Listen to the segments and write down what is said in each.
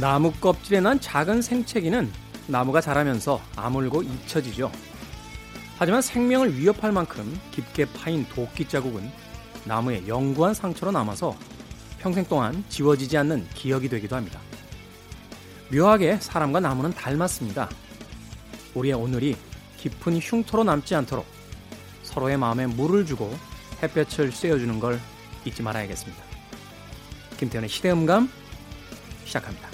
나무 껍질에 난 작은 생채기는 나무가 자라면서 아물고 잊혀지죠. 하지만 생명을 위협할 만큼 깊게 파인 도끼 자국은 나무의 영구한 상처로 남아서 평생 동안 지워지지 않는 기억이 되기도 합니다. 묘하게 사람과 나무는 닮았습니다. 우리의 오늘이 깊은 흉터로 남지 않도록 서로의 마음에 물을 주고 햇볕을 쐬어주는 걸 잊지 말아야겠습니다. 김태현의 시대음감 시작합니다.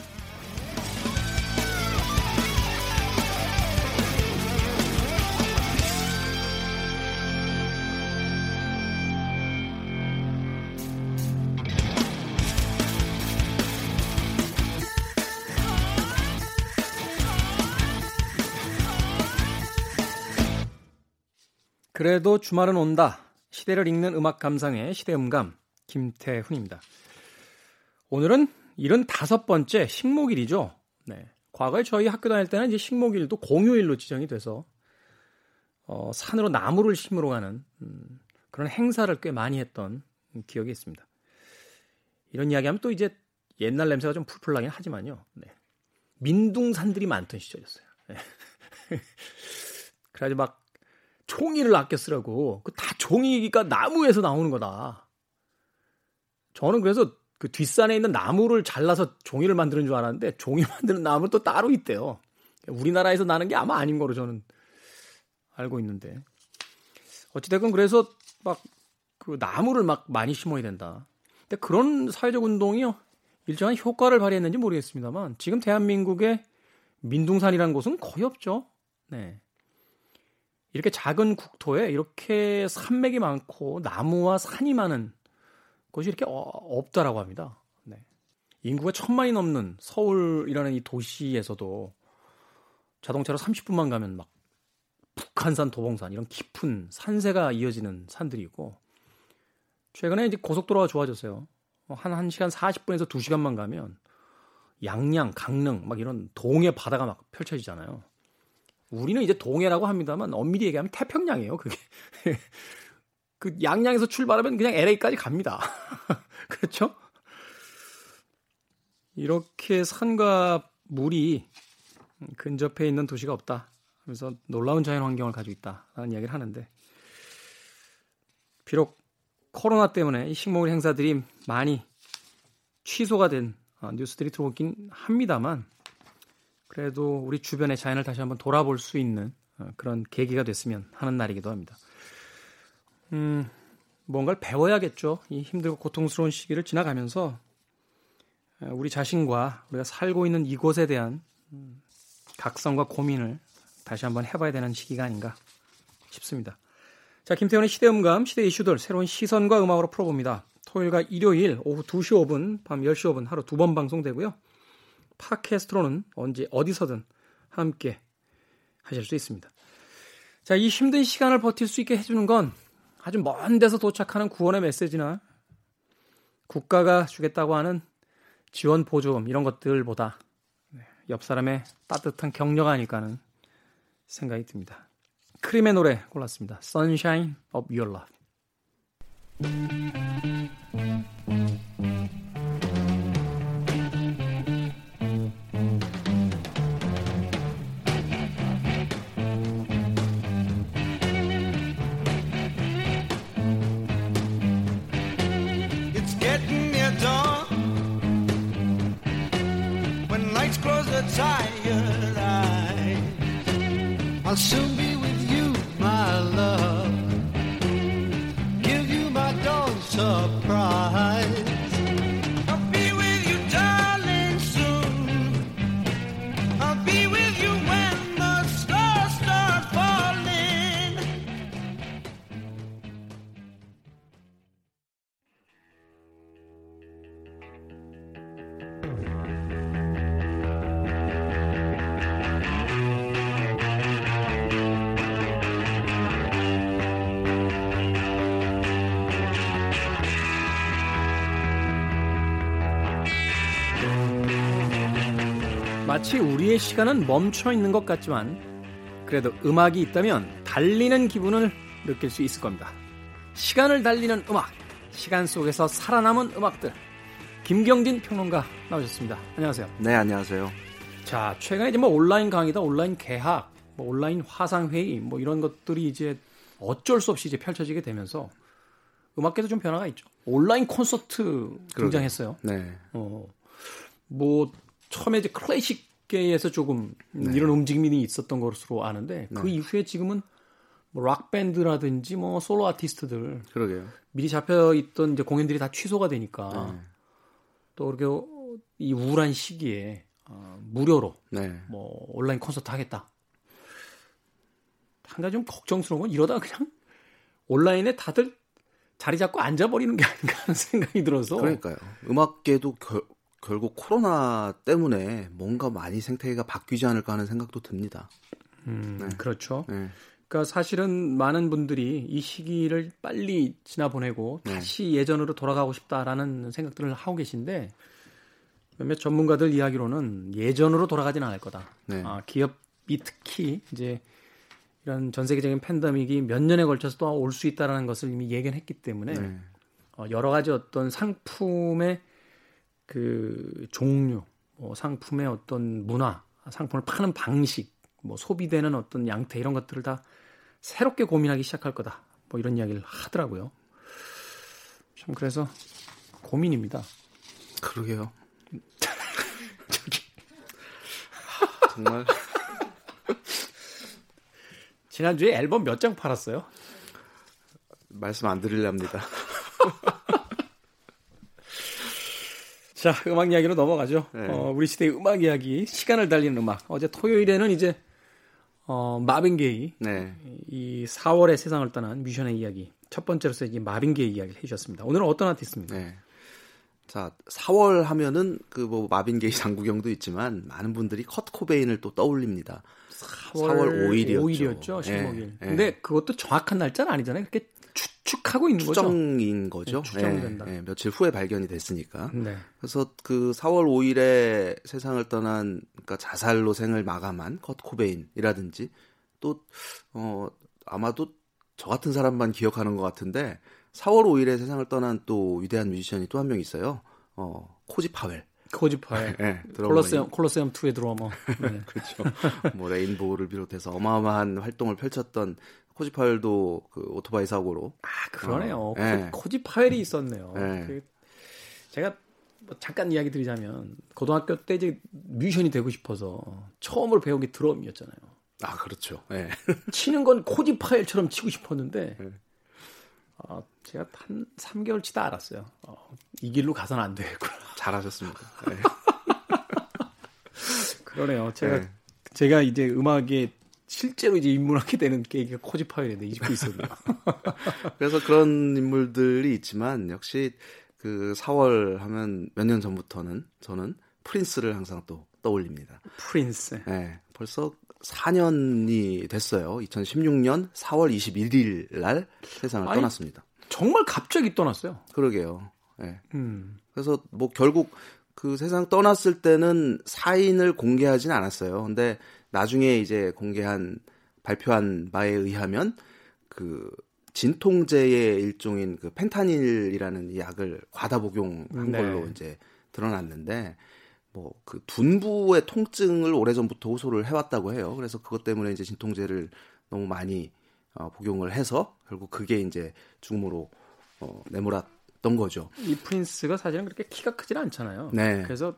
그래도 주말은 온다. 시대를 읽는 음악 감상의 시대음감 김태훈입니다. 오늘은 75번째 식목일이죠. 네. 과거에 저희 학교 다닐 때는 이제 식목일도 공휴일로 지정이 돼서 어, 산으로 나무를 심으러 가는 음, 그런 행사를 꽤 많이 했던 기억이 있습니다. 이런 이야기하면 또 이제 옛날 냄새가 좀 풀풀 나긴 하지만요. 네. 민둥산들이 많던 시절이었어요. 네. 그래가지고 막 종이를 아껴 쓰라고. 그 다 종이가 나무에서 나오는 거다. 저는 그래서 그 뒷산에 있는 나무를 잘라서 종이를 만드는 줄 알았는데 종이 만드는 나무는 또 따로 있대요. 우리나라에서 나는 게 아마 아닌 거로 저는 알고 있는데. 어찌됐건 그래서 막 그 나무를 막 많이 심어야 된다. 근데 그런 사회적 운동이요. 일정한 효과를 발휘했는지 모르겠습니다만 지금 대한민국의 민둥산이라는 곳은 거의 없죠. 네. 이렇게 작은 국토에 이렇게 산맥이 많고 나무와 산이 많은 곳이 이렇게 어, 없다라고 합니다. 네. 인구가 천만이 넘는 서울이라는 이 도시에서도 자동차로 30분만 가면 막 북한산, 도봉산 이런 깊은 산세가 이어지는 산들이 있고 최근에 이제 고속도로가 좋아졌어요. 한 1시간 40분에서 2시간만 가면 양양, 강릉 막 이런 동해 바다가 막 펼쳐지잖아요. 우리는 이제 동해라고 합니다만 엄밀히 얘기하면 태평양이에요. 그게 그 양양에서 출발하면 그냥 LA까지 갑니다. 그렇죠? 이렇게 산과 물이 근접해 있는 도시가 없다. 그래서 놀라운 자연 환경을 가지고 있다라는 이야기를 하는데 비록 코로나 때문에 이 식목일 행사들이 많이 취소가 된 어, 뉴스들이 들어오긴 합니다만 그래도 우리 주변의 자연을 다시 한번 돌아볼 수 있는 어, 그런 계기가 됐으면 하는 날이기도 합니다. 음, 뭔가를 배워야겠죠. 이 힘들고 고통스러운 시기를 지나가면서 어, 우리 자신과 우리가 살고 있는 이곳에 대한 음, 각성과 고민을 다시 한번 해봐야 되는 시기가 아닌가 싶습니다. 자, 김태훈의 시대음감, 시대 이슈들 새로운 시선과 음악으로 풀어봅니다. 토요일과 일요일 오후 2시 5분, 밤 10시 5분 하루 두 번 방송되고요. 팟캐스트로는 언제 어디서든 함께 하실 수 있습니다. 자, 이 힘든 시간을 버틸 수 있게 해주는 건 아주 먼 데서 도착하는 구원의 메시지나 국가가 주겠다고 하는 지원 보조금 이런 것들보다 네, 옆 사람의 따뜻한 격려가 아닐까 하는 생각이 듭니다. 크림의 노래 골랐습니다. Sunshine of Your Love. Soon 마치 우리의 시간은 멈춰 있는 것 같지만 그래도 음악이 있다면 달리는 기분을 느낄 수 있을 겁니다. 시간을 달리는 음악, 시간 속에서 살아남은 음악들. 김경진 평론가 나오셨습니다. 안녕하세요. 네, 안녕하세요. 자, 최근에 이제 뭐 온라인 강의다, 온라인 개학, 뭐 온라인 화상 회의, 뭐 이런 것들이 이제 어쩔 수 없이 이제 펼쳐지게 되면서 음악계도 좀 변화가 있죠. 온라인 콘서트 등장했어요. 네. 어, 뭐 처음에 이제 클래식계에서 조금 네. 이런 움직임이 있었던 것으로 아는데 그 네. 이후에 지금은 뭐락 밴드라든지 뭐 솔로 아티스트들 그러게요. 미리 잡혀 있던 이제 공연들이 다 취소가 되니까 네. 또 그렇게 이 우울한 시기에 어, 무료로 네. 뭐 온라인 콘서트 하겠다. 한 가지 좀 걱정스러운 건 이러다 그냥 온라인에 다들 자리 잡고 앉아버리는 게 아닌가 하는 생각이 들어서. 그러니까요. 음악계도 결, 결국 코로나 때문에 뭔가 많이 생태계가 바뀌지 않을까 하는 생각도 듭니다. 음, 네. 그렇죠. 네. 그러니까 사실은 많은 분들이 이 시기를 빨리 지나보내고 네. 다시 예전으로 돌아가고 싶다라는 생각들을 하고 계신데 몇몇 전문가들 이야기로는 예전으로 돌아가진 않을 거다. 네. 아, 기업이 특히 이제 이런 전 세계적인 팬데믹이 몇 년에 걸쳐서 또 올 수 있다라는 것을 이미 예견했기 때문에 네. 어, 여러 가지 어떤 상품의 그 종류, 뭐 상품의 어떤 문화, 상품을 파는 방식, 뭐 소비되는 어떤 양태 이런 것들을 다 새롭게 고민하기 시작할 거다. 뭐 이런 이야기를 하더라고요. 참 그래서 고민입니다. 그러게요. 저기 정말 지난주에 앨범 몇 장 팔았어요? 말씀 안 드리렵니다. 자, 음악 이야기로 넘어가죠. 네. 어, 우리 시대의 음악 이야기, 시간을 달리는 음악. 어제 토요일에는 이제 어, 마빈 게이. 네. 이 4월에 세상을 떠난 뮤션의 이야기. 첫 번째로서 이제 마빈 게이 이야기를 해주셨습니다. 오늘은 어떤 아티스트입니까? 네. 자, 4월 하면은 그 뭐 마빈 게이 장구경도 있지만 많은 분들이 컷 코베인을 또 떠올립니다. 4월, 4월 5일이었죠. 5일이었죠. 15일. 예, 예. 근데 그것도 정확한 날짜는 아니잖아요. 그렇게 추측하고 있는 추정인 거죠. 거죠. 네, 추정된다. 예, 예, 며칠 후에 발견이 됐으니까. 네. 그래서 그 4월 5일에 세상을 떠난 그러니까 자살로 생을 마감한 컷 코베인이라든지 또 어, 아마도 저 같은 사람만 기억하는 것 같은데 4월 5일에 세상을 떠난 또 위대한 뮤지션이 또 한 명 있어요. 어, 코지 파웰. 코지 파웰. 네, 콜로세움, 콜로세움 2의 드러머. 네. 그렇죠. 뭐 레인보우를 비롯해서 어마어마한 활동을 펼쳤던 코지 파웰도 그 오토바이 사고로. 아, 그러네요. 어, 네. 코지 파웰이 있었네요. 네. 그 제가 뭐 잠깐 이야기 드리자면 고등학교 때 이제 뮤지션이 되고 싶어서 처음으로 배운 게 드럼이었잖아요. 아, 그렇죠. 네. 치는 건 코지 파웰처럼 치고 싶었는데 네. 어, 제가 한 3개월 치다 알았어요. 어, 이 길로 가서는 안 되겠구나. 잘하셨습니다. 네. 그러네요. 제가 네. 제가 이제 음악에 실제로 이제 입문하게 되는 계기가 코지 파웰인데 잊고 있었네요. 그래서 그런 인물들이 있지만 역시 그 4월 하면 몇 년 전부터는 저는 프린스를 항상 또 떠올립니다. 프린스. 네. 벌써 4년이 됐어요. 2016년 4월 21일 날 세상을 아니, 떠났습니다. 정말 갑자기 떠났어요. 그러게요. 네. 음. 그래서 뭐 결국 그 세상 떠났을 때는 사인을 공개하진 않았어요. 근데 나중에 이제 공개한 발표한 바에 의하면 그 진통제의 일종인 그 펜타닐이라는 약을 과다 복용한 네. 걸로 이제 드러났는데 뭐 그 둔부의 통증을 오래전부터 호소를 해왔다고 해요. 그래서 그것 때문에 이제 진통제를 너무 많이 어, 복용을 해서 결국 그게 이제 죽음으로 어, 내몰았던 거죠. 이 프린스가 사실은 그렇게 키가 크진 않잖아요. 네. 그래서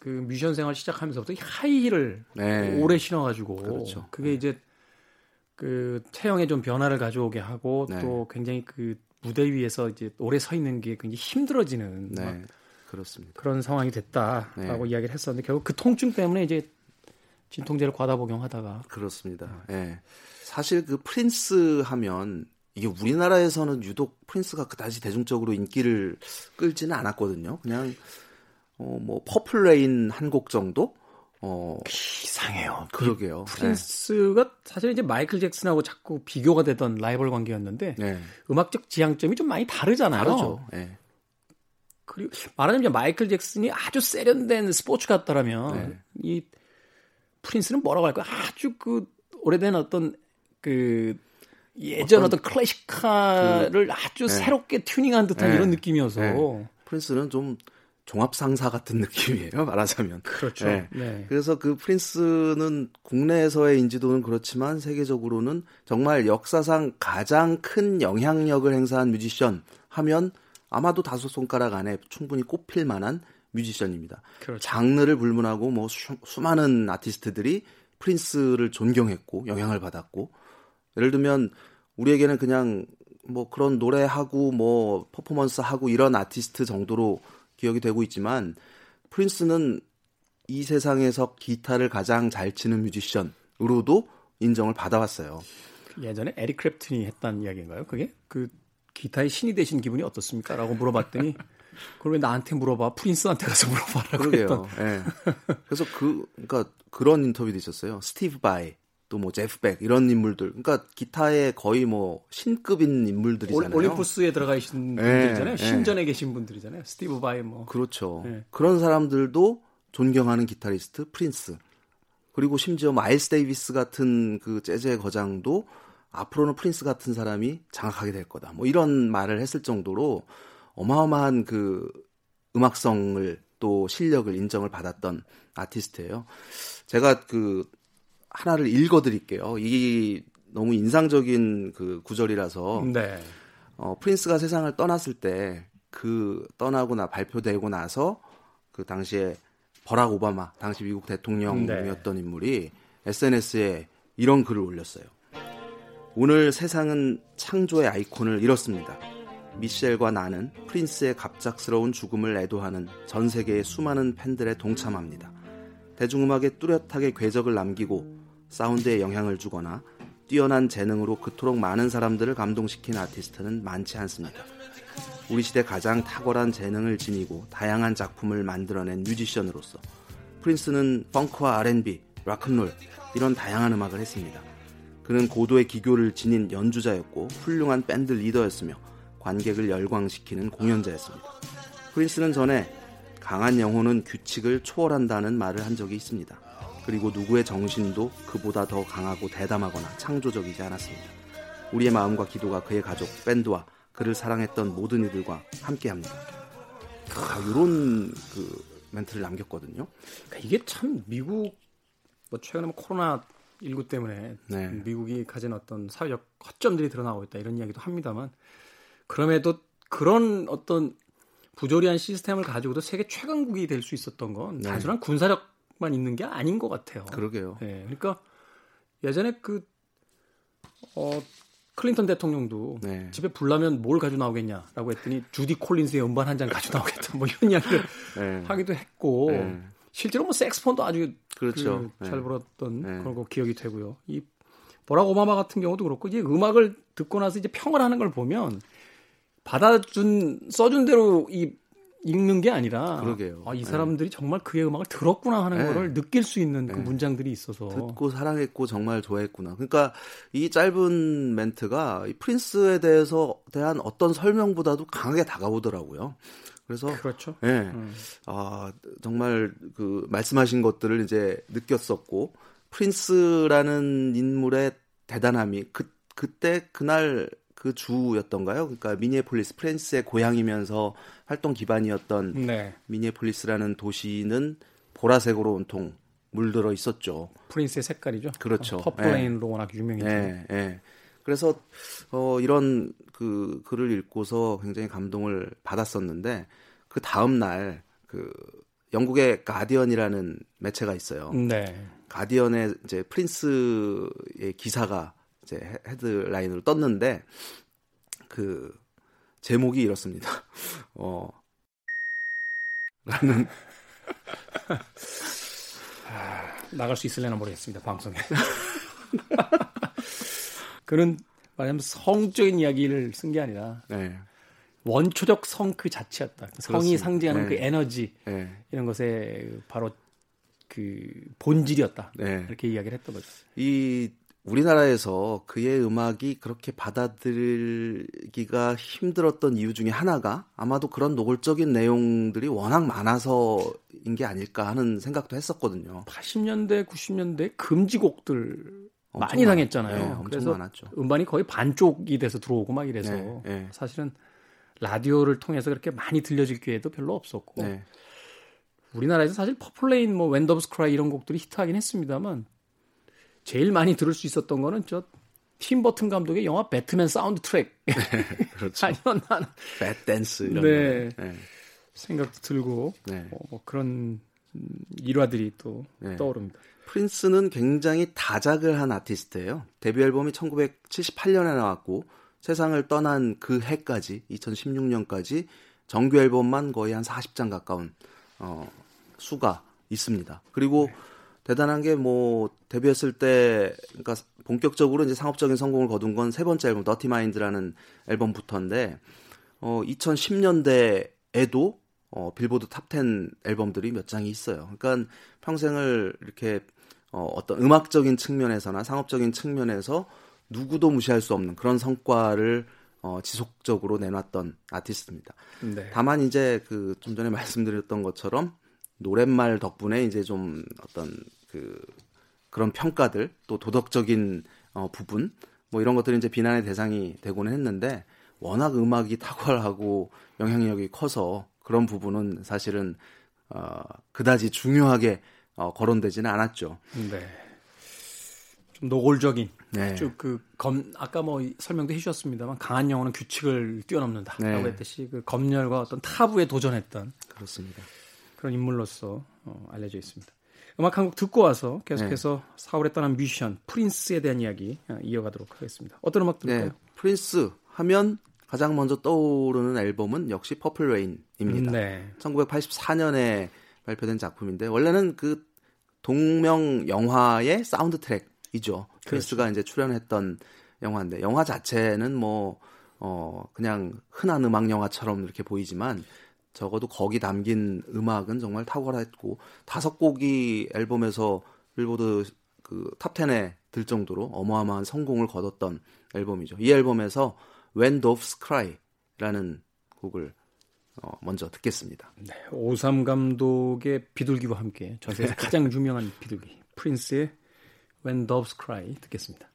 그 뮤지션 생활 시작하면서부터 하이힐을 네. 오래 신어가지고 그렇죠. 그게 이제 그 체형에 좀 변화를 가져오게 하고 네. 또 굉장히 그 무대 위에서 이제 오래 서 있는 게 굉장히 힘들어지는 네. 그렇습니다. 그런 상황이 됐다라고 네. 이야기를 했었는데 결국 그 통증 때문에 이제 진통제를 과다 복용하다가 그렇습니다. 예. 네. 사실 그 프린스 하면 이게 우리나라에서는 유독 프린스가 그다지 대중적으로 인기를 끌지는 않았거든요. 그냥 어 뭐 Purple Rain 한 곡 정도 어 이상해요. 그러게요. 프린스가 네. 사실 이제 마이클 잭슨하고 자꾸 비교가 되던 라이벌 관계였는데 네. 음악적 지향점이 좀 많이 다르잖아요. 다르죠. 네. 그리고 말하자면 마이클 잭슨이 아주 세련된 스포츠 같다라면 네. 이 프린스는 뭐라고 할까? 아주 그 오래된 어떤 그 예전 어떤, 어떤 클래식카를 그, 아주 네. 새롭게 튜닝한 듯한 네. 이런 느낌이어서 네. 프린스는 좀 종합 상사 같은 느낌이에요. 말하자면. 그렇죠. 네. 네. 그래서 그 프린스는 국내에서의 인지도는 그렇지만 세계적으로는 정말 역사상 가장 큰 영향력을 행사한 뮤지션 하면 아마도 다섯 손가락 안에 충분히 꼽힐 만한 뮤지션입니다. 그렇죠. 장르를 불문하고 뭐 수, 수많은 아티스트들이 프린스를 존경했고 영향을 받았고 예를 들면 우리에게는 그냥 뭐 그런 노래하고 뭐 퍼포먼스 하고 이런 아티스트 정도로 기억이 되고 있지만 프린스는 이 세상에서 기타를 가장 잘 치는 뮤지션으로도 인정을 받아왔어요. 예전에 에릭 클랩튼이 했던 이야기인가요? 그게 그 기타의 신이 되신 기분이 어떻습니까? 라고 물어봤더니 그걸 왜 나한테 물어봐? 프린스한테 가서 물어봐라고 그러게요. 했던. 예. 그래서 그 그러니까 그런 인터뷰도 있었어요. 스티브 바이 또 뭐 제프 벡 이런 인물들. 그러니까 기타의 거의 뭐 신급인 인물들이잖아요. 올림푸스에 들어가 계신 예, 분들이잖아요. 예. 신전에 계신 분들이잖아요. 스티브 바이 뭐. 그렇죠. 네. 그런 사람들도 존경하는 기타리스트 프린스. 그리고 심지어 마일스 데이비스 같은 그 재즈의 거장도 앞으로는 프린스 같은 사람이 장악하게 될 거다. 뭐 이런 말을 했을 정도로 어마어마한 그 음악성을 또 실력을 인정을 받았던 아티스트예요. 제가 그 하나를 읽어 드릴게요. 이 너무 인상적인 그 구절이라서 네. 어, 프린스가 세상을 떠났을 때 그 떠나고 나 발표되고 나서 그 당시에 버락 오바마 당시 미국 대통령이었던 인물이 SNS에 이런 글을 올렸어요. 오늘 세상은 창조의 아이콘을 잃었습니다. 미셸과 나는 프린스의 갑작스러운 죽음을 애도하는 전 세계의 수많은 팬들에 동참합니다. 대중음악에 뚜렷하게 궤적을 남기고 사운드에 영향을 주거나 뛰어난 재능으로 그토록 많은 사람들을 감동시킨 아티스트는 많지 않습니다. 우리 시대 가장 탁월한 재능을 지니고 다양한 작품을 만들어낸 뮤지션으로서 프린스는 펑크와 R&B, 락큰롤 이런 다양한 음악을 했습니다. 그는 고도의 기교를 지닌 연주자였고 훌륭한 밴드 리더였으며 관객을 열광시키는 공연자였습니다. 프린스는 전에 강한 영혼은 규칙을 초월한다는 말을 한 적이 있습니다. 그리고 누구의 정신도 그보다 더 강하고 대담하거나 창조적이지 않았습니다. 우리의 마음과 기도가 그의 가족, 밴드와 그를 사랑했던 모든 이들과 함께합니다. 아, 이런 그 멘트를 남겼거든요. 그러니까 이게 참 미국 뭐 최근에 뭐 코로나 19 때문에 네. 미국이 가진 어떤 사회적 허점들이 드러나고 있다 이런 이야기도 합니다만 그럼에도 그런 어떤 부조리한 시스템을 가지고도 세계 최강국이 될 수 있었던 건 네. 단순한 군사력 만 있는 게 아닌 것 같아요. 그러게요. 예, 그러니까 예전에 그 어, 클린턴 대통령도 네. 집에 불나면 뭘 가지고 나오겠냐라고 했더니 주디 콜린스의 음반 한 장 가지고 나오겠다 뭐 이런 이야기를 네. 하기도 했고 네. 실제로 뭐 색스폰도 아주 그렇죠. 그, 잘 네. 불었던 네. 그런 거 기억이 되고요. 이 버락 오바마 같은 경우도 그렇고 이제 음악을 듣고 나서 이제 평을 하는 걸 보면 받아준 써준 대로 이 읽는 게 아니라 그러게요. 아, 이 네. 사람들이 정말 그의 음악을 들었구나 하는 네. 거를 느낄 수 있는 그 네. 문장들이 있어서 듣고 사랑했고 정말 좋아했구나. 그러니까 이 짧은 멘트가 이 프린스에 대해서 대한 어떤 설명보다도 강하게 다가오더라고요. 그래서 그렇죠. 예. 음. 아, 정말 그 말씀하신 것들을 이제 느꼈었고 프린스라는 인물의 대단함이 그 그때 그날 그 주였던가요? 그러니까 미니애폴리스 프린스의 고향이면서 활동 기반이었던 네. 미니애폴리스라는 도시는 보라색으로 온통 물들어 있었죠. 프린스의 색깔이죠. 그렇죠. 어, Purple Rain으로 워낙 유명했죠. 예, 예. 그래서 어 이런 그 글을 읽고서 굉장히 감동을 받았었는데 그 다음 날 그 영국의 가디언이라는 매체가 있어요. 네. 가디언의 이제 프린스의 기사가 이제 헤- 헤드라인으로 떴는데 그 제목이 이렇습니다. 어 라는 나갈 수 있을려나 모르겠습니다. 방송에. 그는 말하자면 성적인 이야기를 쓴 게 아니라 네. 원초적 성 그 자체였다. 그 성이 그렇습니다. 상징하는 네. 그 에너지 네. 이런 것의 바로 그 본질이었다. 네. 이렇게 이야기를 했던 거죠. 이 우리나라에서 그의 음악이 그렇게 받아들이기가 힘들었던 이유 중에 하나가 아마도 그런 노골적인 내용들이 워낙 많아서인 게 아닐까 하는 생각도 했었거든요. 80년대, 90년대 금지곡들 많이 많- 당했잖아요. 네, 엄청 그래서 많았죠. 음반이 거의 반쪽이 돼서 들어오고 막 이래서 네, 네. 사실은 라디오를 통해서 그렇게 많이 들려질 기회도 별로 없었고 네. 우리나라에서 사실 Purple Rain 뭐 When Doves Cry 이런 곡들이 히트하긴 했습니다만 제일 많이 들을 수 있었던 거는 저 팀 버튼 감독의 영화 배트맨 사운드 트랙 그렇죠. 아니었나 Batdance 이런 네. 거. 네. 생각도 들고 네. 어, 뭐 그런 음, 일화들이 또 네. 떠오릅니다. 프린스는 굉장히 다작을 한 아티스트예요. 데뷔 앨범이 1978년에 나왔고 세상을 떠난 그 해까지 2016년까지 정규 앨범만 거의 한 40장 가까운 어, 수가 있습니다. 그리고 대단한 게 뭐 데뷔했을 때 그러니까 본격적으로 이제 상업적인 성공을 거둔 건 세 번째 앨범 더티 마인드라는 앨범부터인데 어 2010년대에도 어 빌보드 탑10 앨범들이 몇 장이 있어요. 그러니까 평생을 이렇게 어 어떤 음악적인 측면에서나 상업적인 측면에서 누구도 무시할 수 없는 그런 성과를 어 지속적으로 내놨던 아티스트입니다. 네. 다만 이제 그 좀 전에 말씀드렸던 것처럼 노랫말 덕분에 이제 좀 어떤 그 그런 평가들 또 도덕적인 어 부분 뭐 이런 것들이 이제 비난의 대상이 되고는 했는데 워낙 음악이 탁월하고 영향력이 커서 그런 부분은 사실은 어 그다지 중요하게 어 거론되지는 않았죠. 네. 좀 노골적인 네. 쭉그 검 아까 뭐 설명도 해주셨습니다만 강한 영혼은 규칙을 뛰어넘는다라고 네. 했듯이 그 검열과 어떤 타부에 도전했던 그렇습니다. 그런 인물로서 어, 알려져 있습니다. 음악 한 곡 듣고 와서 계속해서 4월에 떠난 뮤지션 프린스에 대한 이야기 어, 이어가도록 하겠습니다. 어떤 음악 들을까요? 네. 프린스 하면 가장 먼저 떠오르는 앨범은 역시 Purple Rain입니다. 네. 1984년에 발표된 작품인데 원래는 그 동명 영화의 사운드 트랙이죠. 프린스가 이제 출연했던 영화인데 영화 자체는 뭐 어, 그냥 흔한 음악 영화처럼 이렇게 보이지만 적어도 거기 담긴 음악은 정말 탁월했고 다섯 곡이 앨범에서 빌보드 그 탑 10에 들 정도로 어마어마한 성공을 거뒀던 앨범이죠. 이 앨범에서 When Doves Cry라는 곡을 어, 먼저 듣겠습니다. 네. 오우삼 감독의 비둘기와 함께 전 세계에서 가장 유명한 비둘기 프린스의 When Doves Cry 듣겠습니다.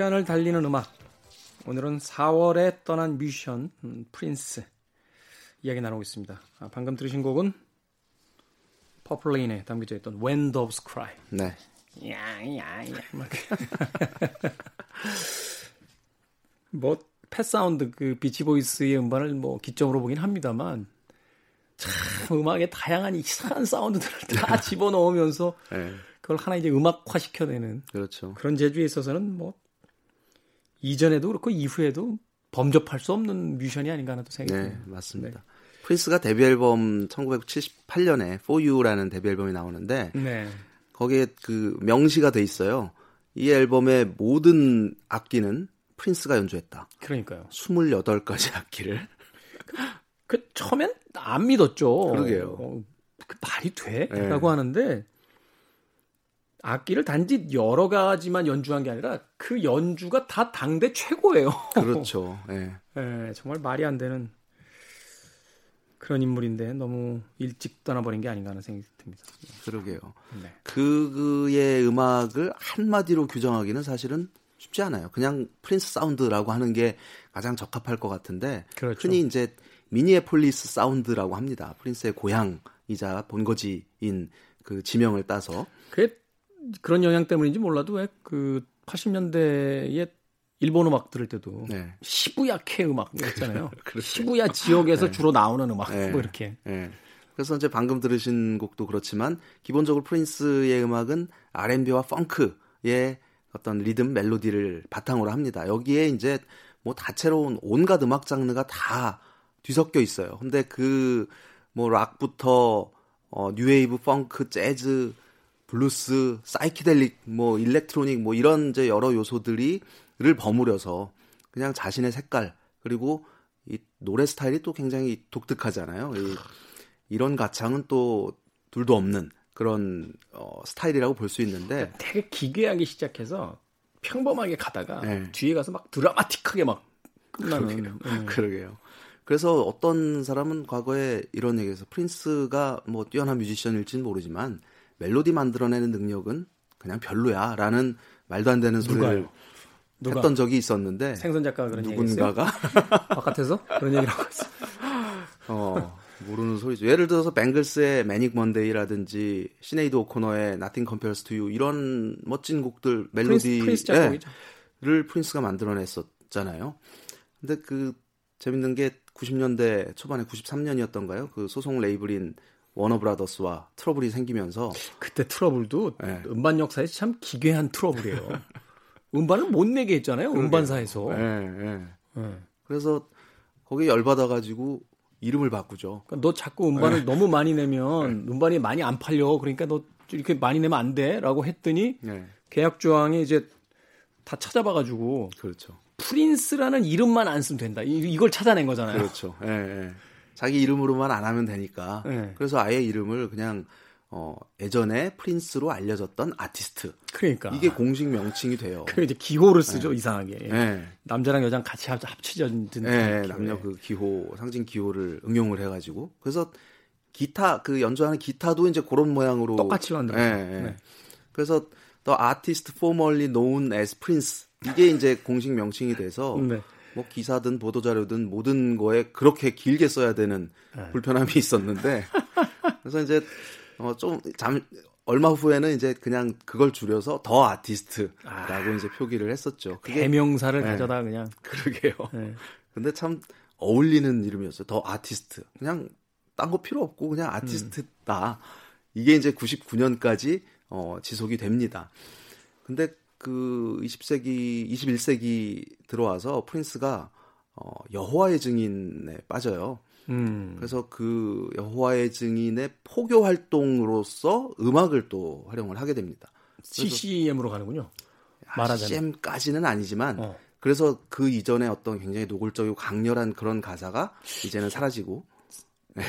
시간을 달리는 음악. 오늘은 4월에 떠난 뮤지션 음, 프린스 이야기 나누고 있습니다. 아, 방금 들으신 곡은 Purple Rain에 담겨져 있던 When Doves Cry. 네. 야야야 막. 뭐 Pet Sounds 그 비치 보이스의 음반을 뭐 기점으로 보긴 합니다만 참 음악의 다양한 이상한 사운드들을 다 집어넣으면서 네. 그걸 하나 이제 음악화 시켜내는 그렇죠. 그런 재주에 있어서는 뭐 이전에도 그렇고 이후에도 범접할 수 없는 뮤지션이 아닌가 하는 또 생각이 네, 듭니다. 맞습니다. 프린스가 데뷔 앨범 1978년에 For You라는 데뷔 앨범이 나오는데 네. 거기에 그 명시가 돼 있어요. 이 앨범의 모든 악기는 프린스가 연주했다. 그러니까요. 28가지 악기를. 그 처음엔 안 믿었죠. 그러게요. 어, 그 말이 돼? 네. 라고 하는데 악기를 단지 여러 가지만 연주한 게 아니라 그 연주가 다 당대 최고예요. 그렇죠. 예. 예, 정말 말이 안 되는 그런 인물인데 너무 일찍 떠나버린 게 아닌가 하는 생각이 듭니다. 그러게요. 네. 그의 음악을 한마디로 규정하기는 사실은 쉽지 않아요. 그냥 프린스 사운드라고 하는 게 가장 적합할 것 같은데 그렇죠. 흔히 이제 미니애폴리스 사운드라고 합니다. 프린스의 고향이자 본거지인 그 지명을 따서 그게 그런 영향 때문인지 몰라도 왜 그 80년대에 일본 음악 들을 때도 네. 시부야케 음악 있잖아요. 그렇죠. 시부야 지역에서 주로 나오는 음악 네. 뭐 이렇게. 예. 그래서 이제 방금 들으신 곡도 그렇지만 기본적으로 프린스의 음악은 R&B와 펑크의 어떤 리듬 멜로디를 바탕으로 합니다. 여기에 이제 뭐 다채로운 온갖 음악 장르가 다 뒤섞여 있어요. 근데 그 뭐 락부터 어 뉴웨이브, 펑크, 재즈, 블루스, 사이키델릭, 뭐 electronic 뭐 이런 이제 여러 요소들이를 버무려서 그냥 자신의 색깔 그리고 이 노래 스타일이 또 굉장히 독특하잖아요. 이, 이런 가창은 또 둘도 없는 그런 어, 스타일이라고 볼 수 있는데 되게 기괴하게 시작해서 평범하게 가다가 네. 뒤에 가서 막 드라마틱하게 막 끝나는. 음. 그러게요. 그래서 어떤 사람은 과거에 이런 얘기해서 프린스가 뭐 뛰어난 뮤지션일지는 모르지만 멜로디 만들어내는 능력은 그냥 별로야라는 말도 안 되는 소리를 누가요? 누가? 했던 적이 있었는데 생선 작가가 그런. 누군가가 바깥에서 그런 얘기를 하고 있어. 어, 모르는 소리죠. 예를 들어서 뱅글스의 Manic Monday라든지 시네이드 오코너의 Nothing Compares to You 이런 멋진 곡들 멜로디 프린스, 프린스. 를 프린스가 만들어냈었잖아요. 근데 그 재밌는 게 90년대 초반에 93년이었던가요? 그 소속 레이블인 워너 브라더스와 트러블이 생기면서 그때 트러블도 네. 음반 역사에 참 기괴한 트러블이에요. 음반을 못 내게 했잖아요. 음반사에서. 예, 예. 예. 그래서 거기에 열받아 가지고 이름을 바꾸죠. 그러니까 너 자꾸 음반을 네. 너무 많이 내면 음반이 많이 안 팔려. 그러니까 너 이렇게 많이 내면 안 돼.라고 했더니 예. 계약 조항에 이제 다 찾아봐가지고 그렇죠. 프린스라는 이름만 안 쓰면 된다. 이- 이걸 찾아낸 거잖아요. 그렇죠. 예, 예. 자기 이름으로만 안 하면 되니까. 네. 그래서 아예 이름을 그냥 어, 예전에 프린스로 알려졌던 아티스트. 그러니까 이게 공식 명칭이 돼요. 그 이제 기호를 쓰죠 이상하게. 예. 남자랑 여자랑 같이 합- 합쳐진 듯한 예, 기호에. 남녀 그 기호, 상징 기호를 응용을 해가지고. 그래서 기타, 그 연주하는 기타도 이제 그런 모양으로. 똑같이 만들었죠. 예, 예. 네. 그래서 The Artist Formerly Known as Prince. 이게 이제 공식 명칭이 돼서. 네. 뭐 기사든 보도 자료든 모든 거에 그렇게 길게 써야 되는 네. 불편함이 있었는데 그래서 이제 어좀잠 얼마 후에는 이제 그냥 그걸 줄여서 더 아티스트라고 이제 표기를 했었죠. 그게 대명사를 네. 가져다 그냥 그러게요. 네. 근데 참 어울리는 이름이었어요. 더 아티스트. 그냥 딴 거 필요 없고 그냥 아티스트다. 이게 이제 99년까지 어, 지속이 됩니다. 근데 그 20세기, 21세기 들어와서 프린스가 어, 여호와의 증인에 빠져요. 음. 그래서 그 여호와의 증인의 포교 활동으로서 음악을 또 활용을 하게 됩니다. CCM으로 가는군요. 말하자면. CM까지는 아니지만 어. 그래서 그 이전에 어떤 굉장히 노골적이고 강렬한 그런 가사가 이제는 사라지고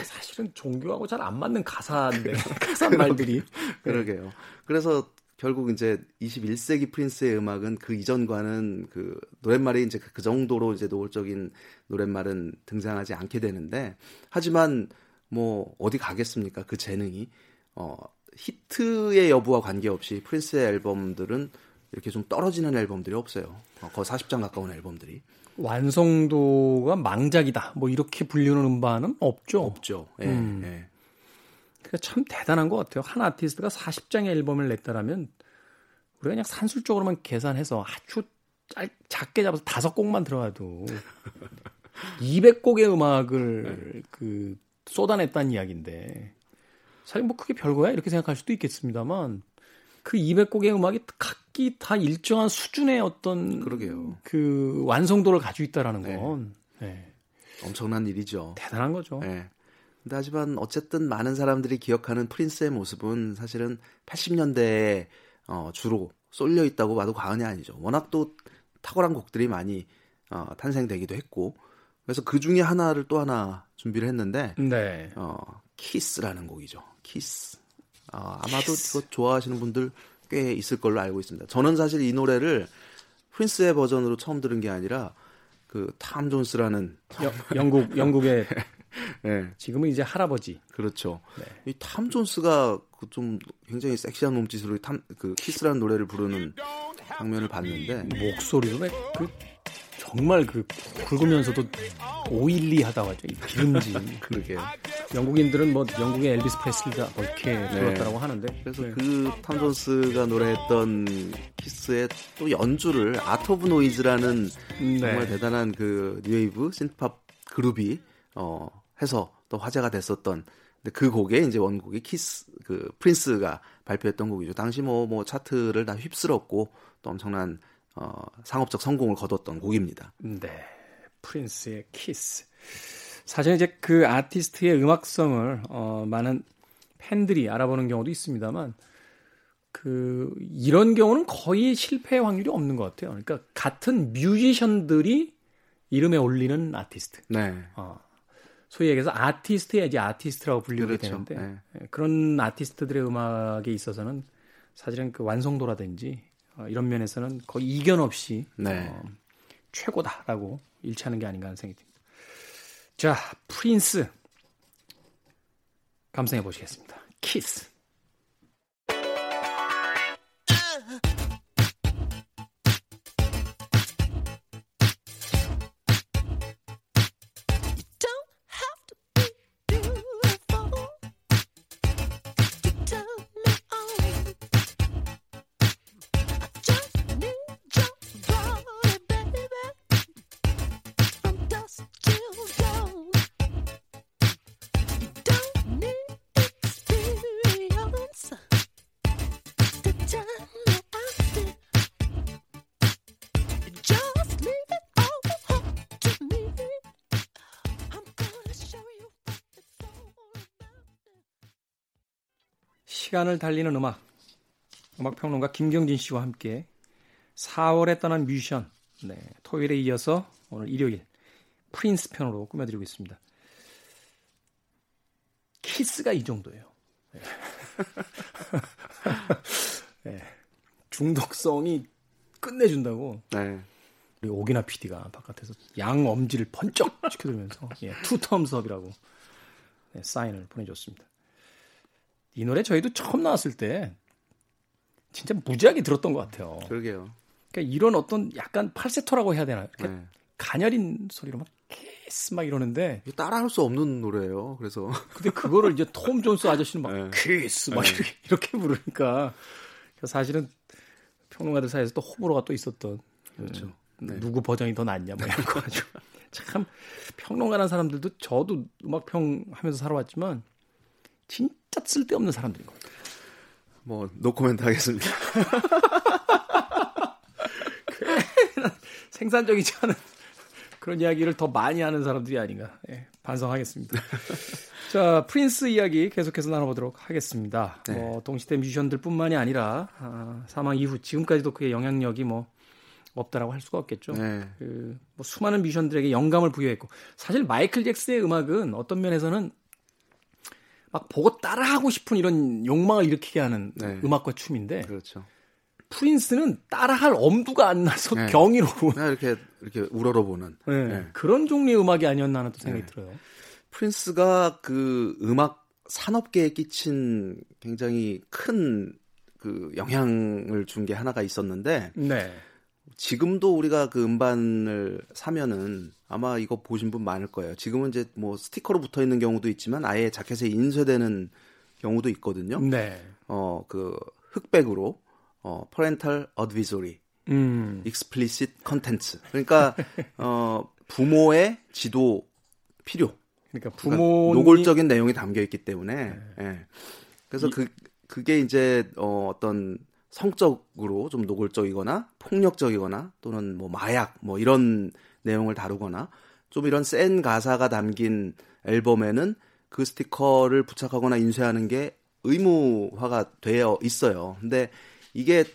사실은 종교하고 잘 안 맞는 가사인데 가사 말들이 그러게요. 그래서 결국 이제 21세기 프린스의 음악은 그 이전과는 그 노랫말이 이제 그 정도로 이제 노골적인 노랫말은 등장하지 않게 되는데 하지만 뭐 어디 가겠습니까? 그 재능이 어 히트의 여부와 관계없이 프린스의 앨범들은 이렇게 좀 떨어지는 앨범들이 없어요. 어, 거의 40장 가까운 앨범들이 완성도가 망작이다. 뭐 이렇게 불리는 음반은 없죠. 없죠. 예, 음. 예. 그러니까 참 대단한 것 같아요. 한 아티스트가 40장의 앨범을 냈다라면 우리가 그냥 산술적으로만 계산해서 아주 짧, 작게 잡아서 다섯 곡만 들어가도 200곡의 음악을 그 쏟아냈다는 이야기인데 사실 뭐 그게 별거야 이렇게 생각할 수도 있겠습니다만 그 200곡의 음악이 각기 다 일정한 수준의 어떤 그러게요. 그 완성도를 가지고 있다라는 건 네, 엄청난 일이죠. 대단한 거죠. 예. 근데 하지만 어쨌든 많은 사람들이 기억하는 프린스의 모습은 사실은 80년대에 어, 주로 쏠려 있다고 봐도 과언이 아니죠. 워낙 또 탁월한 곡들이 많이 어, 탄생되기도 했고 그래서 그 중에 하나를 또 하나 준비를 했는데 네. 어, 키스라는 곡이죠. 키스. 어, 아마도 이거 좋아하시는 분들 꽤 있을 걸로 알고 있습니다. 저는 사실 이 노래를 프린스의 버전으로 처음 들은 게 아니라 그 탐 존스라는 여- 영국 영국의 예, 지금은 이제 할아버지. 그렇죠. 네. 이 탐 존스가 그 좀 굉장히 섹시한 몸짓으로 탐, 그 키스라는 노래를 부르는 장면을 봤는데 목소리도 왜그 정말 그 굵으면서도 oily하다고 하죠. 이 기름진. 그러게요. 영국인들은 뭐 영국의 엘비스 프레슬리가 뭐 이렇게 하는데 네. 그래서 네. 그 톰 존스가 노래했던 키스의 또 연주를 아트 오브 노이즈라는 정말 네. 대단한 그 뉴웨이브 synth pop 그룹이 어 해서 또 화제가 됐었던 근데 그 곡에 이제 원곡이 키스 그 프린스가 발표했던 곡이죠. 당시 뭐뭐 차트를 다 휩쓸었고 또 엄청난 어 상업적 성공을 거뒀던 곡입니다. 네. 프린스의 키스. 사실 이제 그 아티스트의 음악성을 어, 많은 팬들이 알아보는 경우도 있습니다만 그 이런 경우는 거의 실패 확률이 없는 것 같아요. 그러니까 같은 뮤지션들이 이름에 올리는 아티스트. 네. 어, 소위 얘기해서 아티스트야지 아티스트라고 불리게 그렇죠. 되는데 네. 예, 그런 아티스트들의 음악에 있어서는 사실은 그 완성도라든지 어, 이런 면에서는 거의 이견 없이 네. 어, 최고다라고 일치하는 게 아닌가 하는 생각이 듭니다. 자, 프린스 감상해 보시겠습니다. 키스. 시간을 달리는 음악. 음악 평론가 김경진 씨와 함께 4월에 떠난 뮤지션. 네, 토요일에 이어서 오늘 일요일 프린스 편으로 꾸며드리고 있습니다. 키스가 이 정도예요. 네. 네, 중독성이 끝내준다고 네. 우리 오기나 PD가 바깥에서 양 엄지를 번쩍 치켜들면서 예, two thumbs up이라고 네, 사인을 보내줬습니다. 이 노래 저희도 처음 나왔을 때 진짜 무지하게 들었던 것 같아요. 그러게요. 그러니까 이런 어떤 약간 팔세토라고 해야 되나요? 이렇게 네. 가녀린 소리로 막 키스 막 이러는데 따라할 수 없는 노래예요. 그래서 근데 그거를 이제 톰 존스 아저씨는 막 네. 키스 막 이렇게, 이렇게 부르니까 사실은 평론가들 사이에서 또 호불호가 또 있었던 그렇죠. 음, 네. 누구 버전이 더 낫냐 뭐 이런 거 가지고 참 평론가라는 사람들도 저도 음악 평 하면서 살아왔지만 진 짜 쓸데없는 사람들인 것 같아요. 뭐 노코멘트 하겠습니다. 생산적이지 않은 그런 이야기를 더 많이 하는 사람들이 아닌가 예, 반성하겠습니다. 자 프린스 이야기 계속해서 나눠보도록 하겠습니다. 네. 뭐 동시대 뮤지션들뿐만이 아니라 아, 사망 이후 지금까지도 그의 영향력이 뭐 없다라고 할 수가 없겠죠. 네. 그, 뭐 수많은 뮤지션들에게 영감을 부여했고 사실 마이클 잭슨의 음악은 어떤 면에서는 막 보고 따라하고 싶은 이런 욕망을 일으키게 하는 네. 음악과 춤인데 그렇죠. 프린스는 따라할 엄두가 안 나서 네. 경이로운 그냥 이렇게 이렇게 우러러보는 네, 네. 그런 종류의 음악이 아니었나 하는 또 생각이 네. 들어요. 프린스가 그 음악 산업계에 끼친 굉장히 큰 그 영향을 준 게 하나가 있었는데 네. 지금도 우리가 그 음반을 사면은 아마 이거 보신 분 많을 거예요. 지금은 이제 뭐 스티커로 붙어 있는 경우도 있지만 아예 자켓에 인쇄되는 경우도 있거든요. 네. 어 그 흑백으로 어 parental advisory, 음. explicit contents. 그러니까 어 부모의 지도 필요. 그러니까 그러니까 부모 노골적인 내용이 담겨 있기 때문에 예. 그래서 그 그게 이제 어 어떤 성적으로 좀 노골적이거나 폭력적이거나 또는 뭐 마약 뭐 이런 내용을 다루거나 좀 이런 센 가사가 담긴 앨범에는 그 스티커를 부착하거나 인쇄하는 게 의무화가 되어 있어요. 근데 이게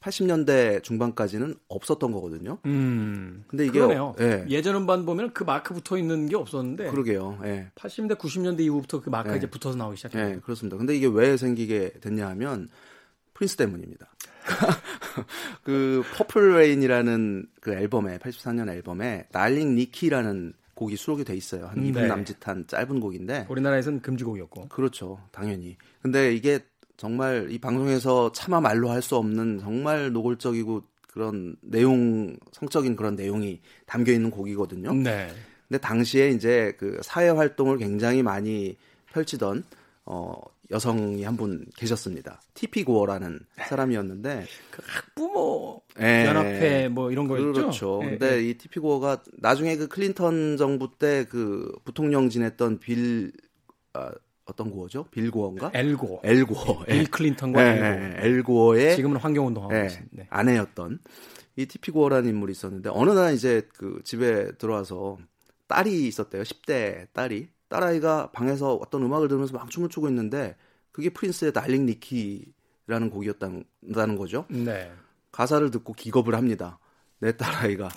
80년대 중반까지는 없었던 거거든요. 음. 근데 이게 그러네요. 예. 예전 음반 보면 그 마크 붙어 있는 게 없었는데 그러게요. 예. 80년대 90년대 이후부터 그 마크가 네. 이제 붙어서 나오기 시작했어요. 네, 그렇습니다. 근데 이게 왜 생기게 됐냐 하면 프린스 때문입니다. 그 Purple Rain이라는 그 앨범에 84년 앨범에 Darling Nikki라는 곡이 수록이 돼 있어요. 한 2분 네. 남짓한 짧은 곡인데 우리나라에서는 금지곡이었고. 그렇죠. 당연히. 근데 이게 정말 이 방송에서 차마 말로 할 수 없는 정말 노골적이고 그런 내용 성적인 그런 내용이 담겨 있는 곡이거든요. 네. 근데 당시에 이제 그 사회 활동을 굉장히 많이 펼치던 어 여성이 한 분 계셨습니다. 티피 고어라는 사람이었는데 그 학부모 예. 연합회 뭐 이런 거였죠. 그렇죠. 예, 근데 예. 이 티피 고어가 나중에 그 클린턴 정부 때 그 부통령 지냈던 빌 아, 어떤 고어죠? 빌 고어인가? 앨 고. 앨 고어. 빌 예. 클린턴과 예, 앨 고. 예, 예. 앨 고어의 지금은 환경운동 하고 예, 계신. 네. 아내였던 이 티피 고어라는 인물이 있었는데 어느 날 이제 그 집에 들어와서 딸이 있었대요. 10대 딸이. 딸아이가 방에서 어떤 음악을 들으면서 막 춤을 추고 있는데 그게 프린스의 Darling Nikki라는 곡이었다는 거죠. 네. 가사를 듣고 기겁을 합니다. 내 딸아이가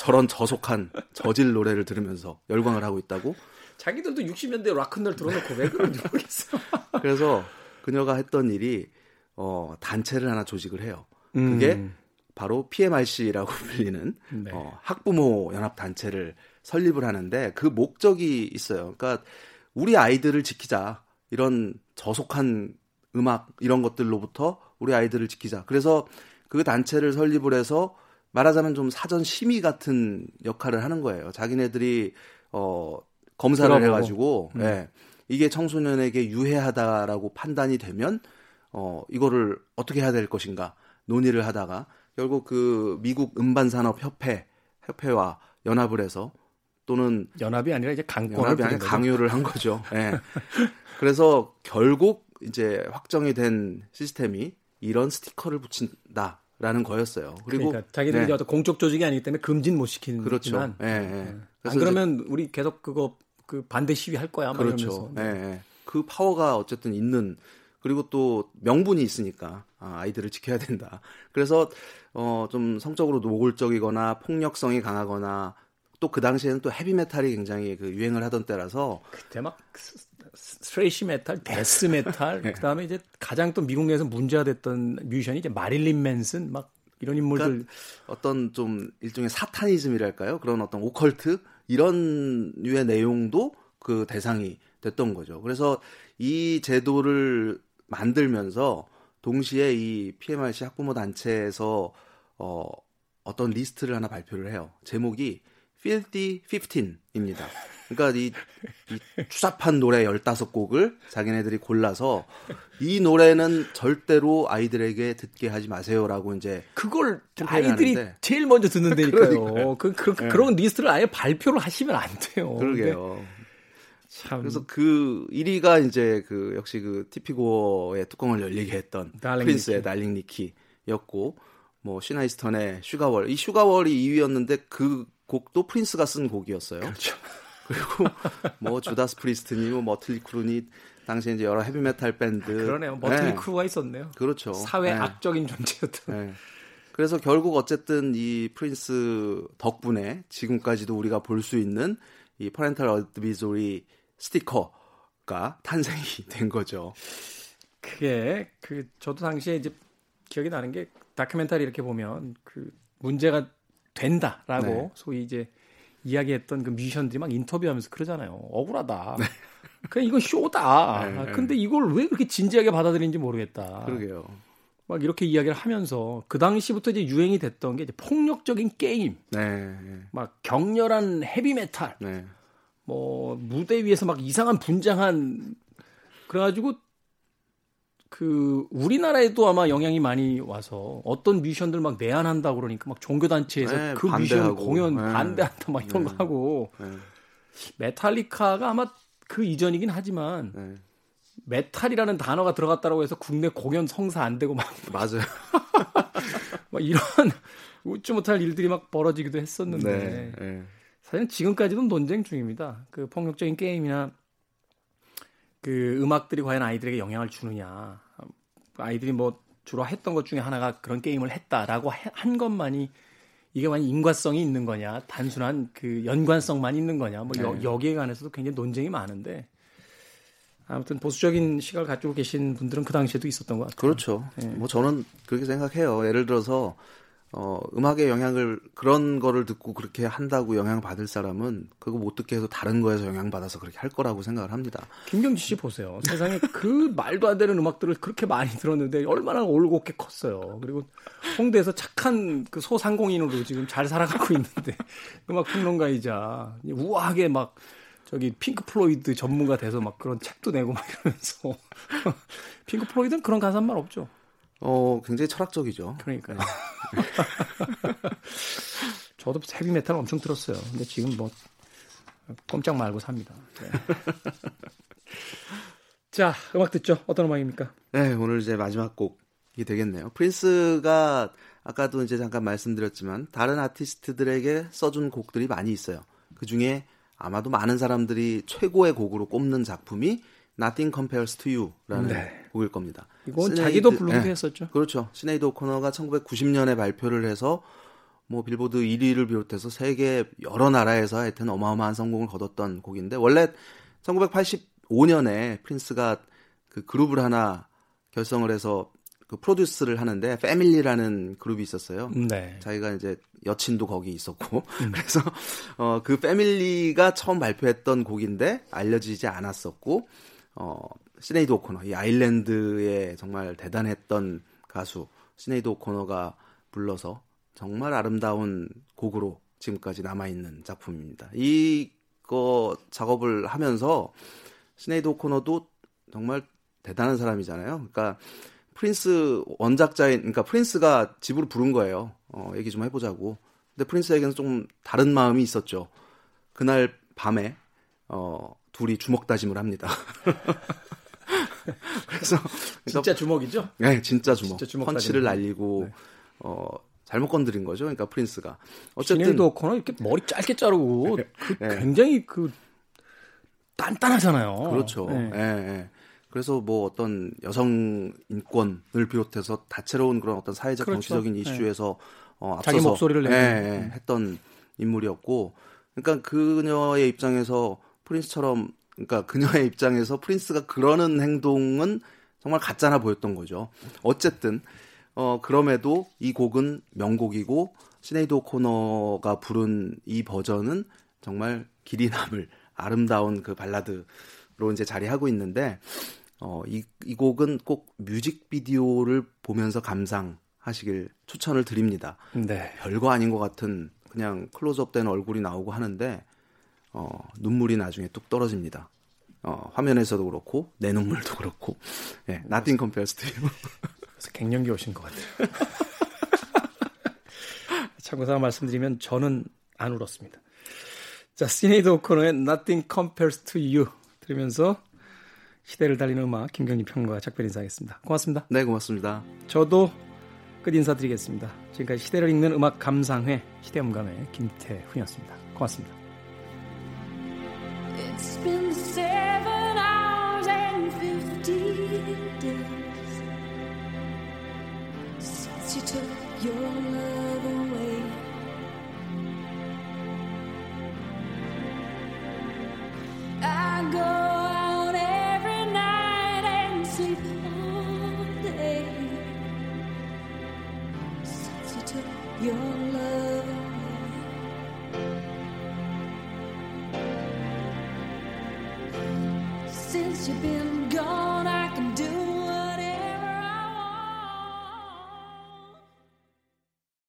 저런 저속한 저질 노래를 들으면서 열광을 하고 있다고. 자기들도 60년대 락큰롤 들어놓고 왜 그런지 모르겠어. 그래서 그녀가 했던 일이 어, 단체를 하나 조직을 해요. 그게 음. 바로 PMRC라고 불리는 네. 어, 학부모 연합 단체를 설립을 하는데 그 목적이 있어요. 그러니까 우리 아이들을 지키자 이런 저속한 음악 이런 것들로부터 우리 아이들을 지키자. 그래서 그 단체를 설립을 해서 말하자면 좀 사전 심의 같은 역할을 하는 거예요. 자기네들이 어 검사를. 해가지고 음. 예, 이게 청소년에게 유해하다라고 판단이 되면 어 이거를 어떻게 해야 될 것인가 논의를 하다가 결국 그 미국 음반 산업 협회 협회와 연합을 해서 또는 연합이 아니라 이제 강권을 연합이 아니라. 강요를 한 거죠. 예. 그래서 결국 이제 확정이 된 시스템이 이런 스티커를 붙인다 라는 거였어요. 그리고 그러니까 자기들이 네. 어떤 공적 조직이 아니기 때문에 금진 못 시키는 그렇죠. 만 예, 예. 안 그래서 그러면 우리 계속 그거 그 반대 시위 할 거야. 막 그렇죠. 예, 예. 그 파워가 어쨌든 있는 그리고 또 명분이 있으니까 아, 아이들을 지켜야 된다. 그래서 어, 좀 성적으로 노골적이거나 폭력성이 강하거나 또 그 당시에는 또 헤비메탈이 굉장히 그 유행을 하던 때라서 그때 막 스- thrash metal, death metal, 네. 그다음에 이제 가장 또 미국 내에서 문제가 됐던 뮤지션이 이제 마릴린 맨슨 막 이런 인물들 그러니까 어떤 좀 일종의 사타니즘이랄까요? 그런 어떤 오컬트 이런 류의 내용도 그 대상이 됐던 거죠. 그래서 이 제도를 만들면서 동시에 이 PMRC 학부모 단체에서 어 어떤 리스트를 하나 발표를 해요. 제목이 Filthy 15입니다. 그러니까 이, 이 추잡한 노래 15곡을 자기네들이 골라서 이 노래는 절대로 아이들에게 듣게 하지 마세요라고 이제 그걸 아이들이 하는데. 제일 먼저 듣는다니까요. 그러니까요. 그, 그, 네. 그런 리스트를 아예 발표를 하시면 안 돼요. 그러게요. 참 그래서 그 1위가 이제 그 역시 그 티피 고어의 뚜껑을 열리게 했던 Darling 프린스의 Nikki. Darling Nikki였고 뭐 시나이스턴의 슈가월 이 슈가월이 2위였는데 그 곡도 프린스가 쓴 곡이었어요. 그렇죠. 그리고 뭐 주다스 프리스트니 뭐 머틀리 크루니 당시에 이제 여러 헤비메탈 밴드 그러네요. 머틀리 네, 크루가 있었네요. 그렇죠. 사회 네. 악적인 존재였던. 네. 그래서 결국 어쨌든 이 프린스 덕분에 지금까지도 우리가 볼 수 있는 이 Parental Advisory 스티커가 탄생이 된 거죠. 그게 그 저도 당시에 이제 기억이 나는 게 다큐멘터리 이렇게 보면 그 문제가 된다라고 네. 소위 이제 이야기했던 그 뮤지션들이 막 인터뷰하면서 그러잖아요. 억울하다. 그냥 이건 쇼다. 네, 아, 네. 근데 이걸 왜 그렇게 진지하게 받아들이는지 모르겠다. 그러게요. 막 이렇게 이야기를 하면서 그 당시부터 이제 유행이 됐던 게 이제 폭력적인 게임, 네, 네, 막 격렬한 헤비 메탈, 네. 뭐 무대 위에서 막 이상한 분장한 그래가지고 그 우리나라에도 아마 영향이 많이 와서 어떤 뮤지션들 막 내한한다 그러니까 막 종교 단체에서 네, 그 뮤지션. 공연 네. 반대한다 막 이런 거 네. 하고 네, 메탈리카가 아마 그 이전이긴 하지만 네. 메탈이라는 단어가 들어갔다고 해서 국내 공연 성사 안 되고 막, 맞아요. 막 이런 웃지 못할 일들이 막 벌어지기도 했었는데 네, 네. 사실은 지금까지도 논쟁 중입니다. 그 폭력적인 게임이나 그 음악들이 과연 아이들에게 영향을 주느냐. 아이들이 뭐 주로 했던 것 중에 하나가 그런 게임을 했다라고 해- 한 것만이 이게 만약 인과성이 있는 거냐, 단순한 그 연관성만 있는 거냐, 뭐 여, 네. 여 기에 관해서도 굉장히 논쟁이 많은데 아무튼 보수적인 시각을 가지고 계신 분들은 그 당시에도 있었던 것 같아요. 그렇죠. 네. 뭐 저는 그렇게 생각해요. 예를 들어서 어, 음악의 영향을 그런 거를 듣고 그렇게 한다고 영향 받을 사람은 그거 못 듣게 해서 다른 거에서 영향 받아서 그렇게 할 거라고 생각을 합니다. 김경지 씨 보세요. 세상에 그 말도 안 되는 음악들을 그렇게 많이 들었는데 얼마나 올곧게 컸어요. 그리고 홍대에서 착한 그 소상공인으로 지금 잘 살아가고 있는데 음악 평론가이자 우아하게 막 저기 핑크 플로이드 전문가 돼서 막 그런 책도 내고 막 이러면서 핑크 플로이드는 그런 가사만 없죠. 어, 굉장히 철학적이죠. 그러니까요. 저도 헤비 메탈 엄청 들었어요. 근데 지금 뭐 꼼짝 말고 삽니다. 네. 자, 음악 듣죠. 어떤 음악입니까? 네, 오늘 이제 마지막 곡이 되겠네요. 프린스가 아까도 이제 잠깐 말씀드렸지만 다른 아티스트들에게 써준 곡들이 많이 있어요. 그 중에 아마도 많은 사람들이 최고의 곡으로 꼽는 작품이 Nothing Compares to You라는 네. 곡일 겁니다. 이건 시네이드- 자기도 부르기도 네. 했었죠. 그렇죠. 시네이드 오코너가 1990년에 발표를 해서 뭐 빌보드 1위를 비롯해서 세계 여러 나라에서 하여튼 어마어마한 성공을 거뒀던 곡인데 원래 1985년에 프린스가 그 그룹을 하나 결성을 해서 그 프로듀스를 하는데 패밀리라는 그룹이 있었어요. 네. 자기가 이제 여친도 거기 있었고 그래서 어그 패밀리가 처음 발표했던 곡인데 알려지지 않았었고 어 시네이드 오코너 이 아일랜드의 정말 대단했던 가수 시네이드 오코너가 불러서 정말 아름다운 곡으로 지금까지 남아 있는 작품입니다. 이거 작업을 하면서 시네이드 오코너도 정말 대단한 사람이잖아요. 그러니까 프린스 원작자인 그러니까 프린스가 집으로 부른 거예요. 어, 얘기 좀 해보자고. 근데 프린스에게는 좀 다른 마음이 있었죠. 그날 밤에 어, 둘이 주먹 다짐을 합니다. 그래서 진짜 주먹이죠? 네, 진짜 주먹. 진짜 주먹 펀치를. 날리고 네. 어, 잘못 건드린 거죠. 그러니까 프린스가 어쨌든 오코너 이렇게 머리 짧게 자르고 그 네. 굉장히 그 단단하잖아요. 그렇죠. 네. 예, 예. 그래서 뭐 어떤 여성 인권을 비롯해서 다채로운 그런 어떤 사회적 그렇죠. 정치적인 이슈에서 어, 앞서서 자기 목소리를. 예, 예, 했던 인물이었고, 그러니까 그녀의 입장에서 프린스처럼, 그러니까 그녀의 입장에서 프린스가 그러는 행동은 정말 가짜나 보였던 거죠. 어쨌든 어 그럼에도 이 곡은 명곡이고 시네이드 오코너가 부른 이 버전은 정말 길이 남을 아름다운 그 발라드로 이제 자리하고 있는데 어, 이, 이 곡은 꼭 뮤직비디오를 보면서 감상하시길 추천을 드립니다. 네. 별거 아닌 것 같은 그냥 클로즈업 된 얼굴이 나오고 하는데 어, 눈물이 나중에 뚝 떨어집니다. 어, 화면에서도 그렇고 내 눈물도 그렇고 예, Nothing compares to you. 그래서 갱년기 오신 것 같아요. 참고서 말씀드리면 저는 안 울었습니다. 자, 시네이드 오코너의 Nothing Compares to You 들으면서 시대를 달리는 음악 김경림 평론가 작별 인사하겠습니다. 고맙습니다. 네, 고맙습니다. 저도 끝 인사드리겠습니다. 지금까지 시대를 읽는 음악 감상회 시대음감의 김태훈이었습니다. 고맙습니다. It's been seven hours and fifty days since you took your love away. I go